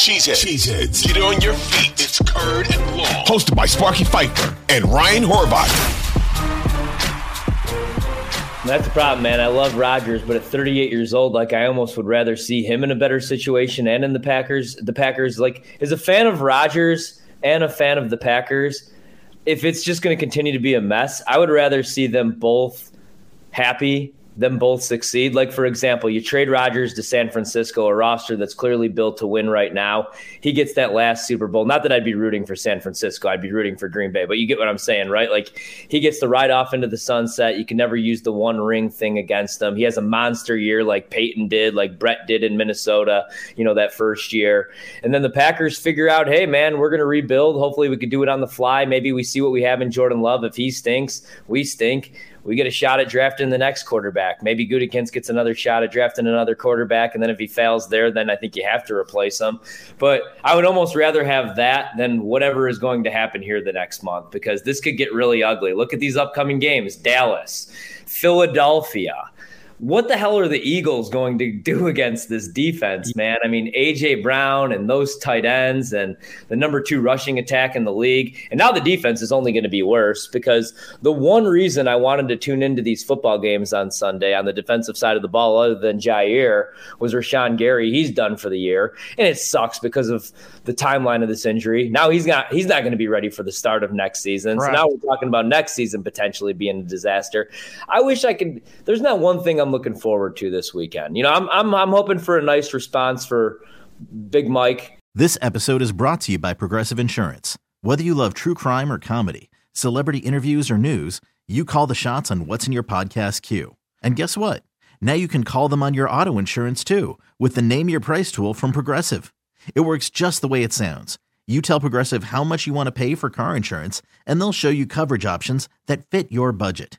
Cheeseheads. Cheeseheads. Get on your feet. It's Curd and Long. Hosted by Sparky Fifer and Ryan Horvath. That's the problem, man. I love Rodgers, but at 38 years old, like I almost would rather see him in a better situation and in the Packers. The Packers, like, is a fan of Rodgers and a fan of the Packers. If it's just going to continue to be a mess, I would rather see them both happy them both succeed. Like, for example, you trade Rodgers to San Francisco, a roster that's clearly built to win right now. He gets that last Super Bowl. Not that I'd be rooting for San Francisco, I'd be rooting for Green Bay, but you get what I'm saying, right? Like, he gets to ride off into the sunset. You can never use the one ring thing against them. He has a monster year like Peyton did, like Brett did in Minnesota, you know, that first year. And then the Packers figure out, hey, man, we're going to rebuild. Hopefully, we could do it on the fly. Maybe we see what we have in Jordan Love. If he stinks, we stink we get a shot at drafting the next quarterback. Maybe Gutekunst gets another shot at drafting another quarterback, and then if he fails there, then I think you have to replace him. But I would almost rather have that than whatever is going to happen here the next month because this could get really ugly. Look at these upcoming games: Dallas, Philadelphia what the hell are the Eagles going to do against this defense, man? I mean, AJ Brown and those tight ends and the number two rushing attack in the league. And now the defense is only going to be worse because the one reason I wanted to tune into these football games on Sunday on the defensive side of the ball, other than Jaire, was Rashan Gary. He's done for the year. And it sucks because of the timeline of this injury. Now he's not he's not going to be ready for the start of next season. Right. So now we're talking about next season potentially being a disaster. I wish I could there's not one thing I'm I'm looking forward to this weekend. You know, I'm I'm I'm hoping for a nice response for Big Mike. This episode is brought to you by Progressive Insurance. Whether you love true crime or comedy, celebrity interviews or news, you call the shots on what's in your podcast queue. And guess what? Now you can call them on your auto insurance too with the Name Your Price tool from Progressive. It works just the way it sounds. You tell Progressive how much you want to pay for car insurance, and they'll show you coverage options that fit your budget.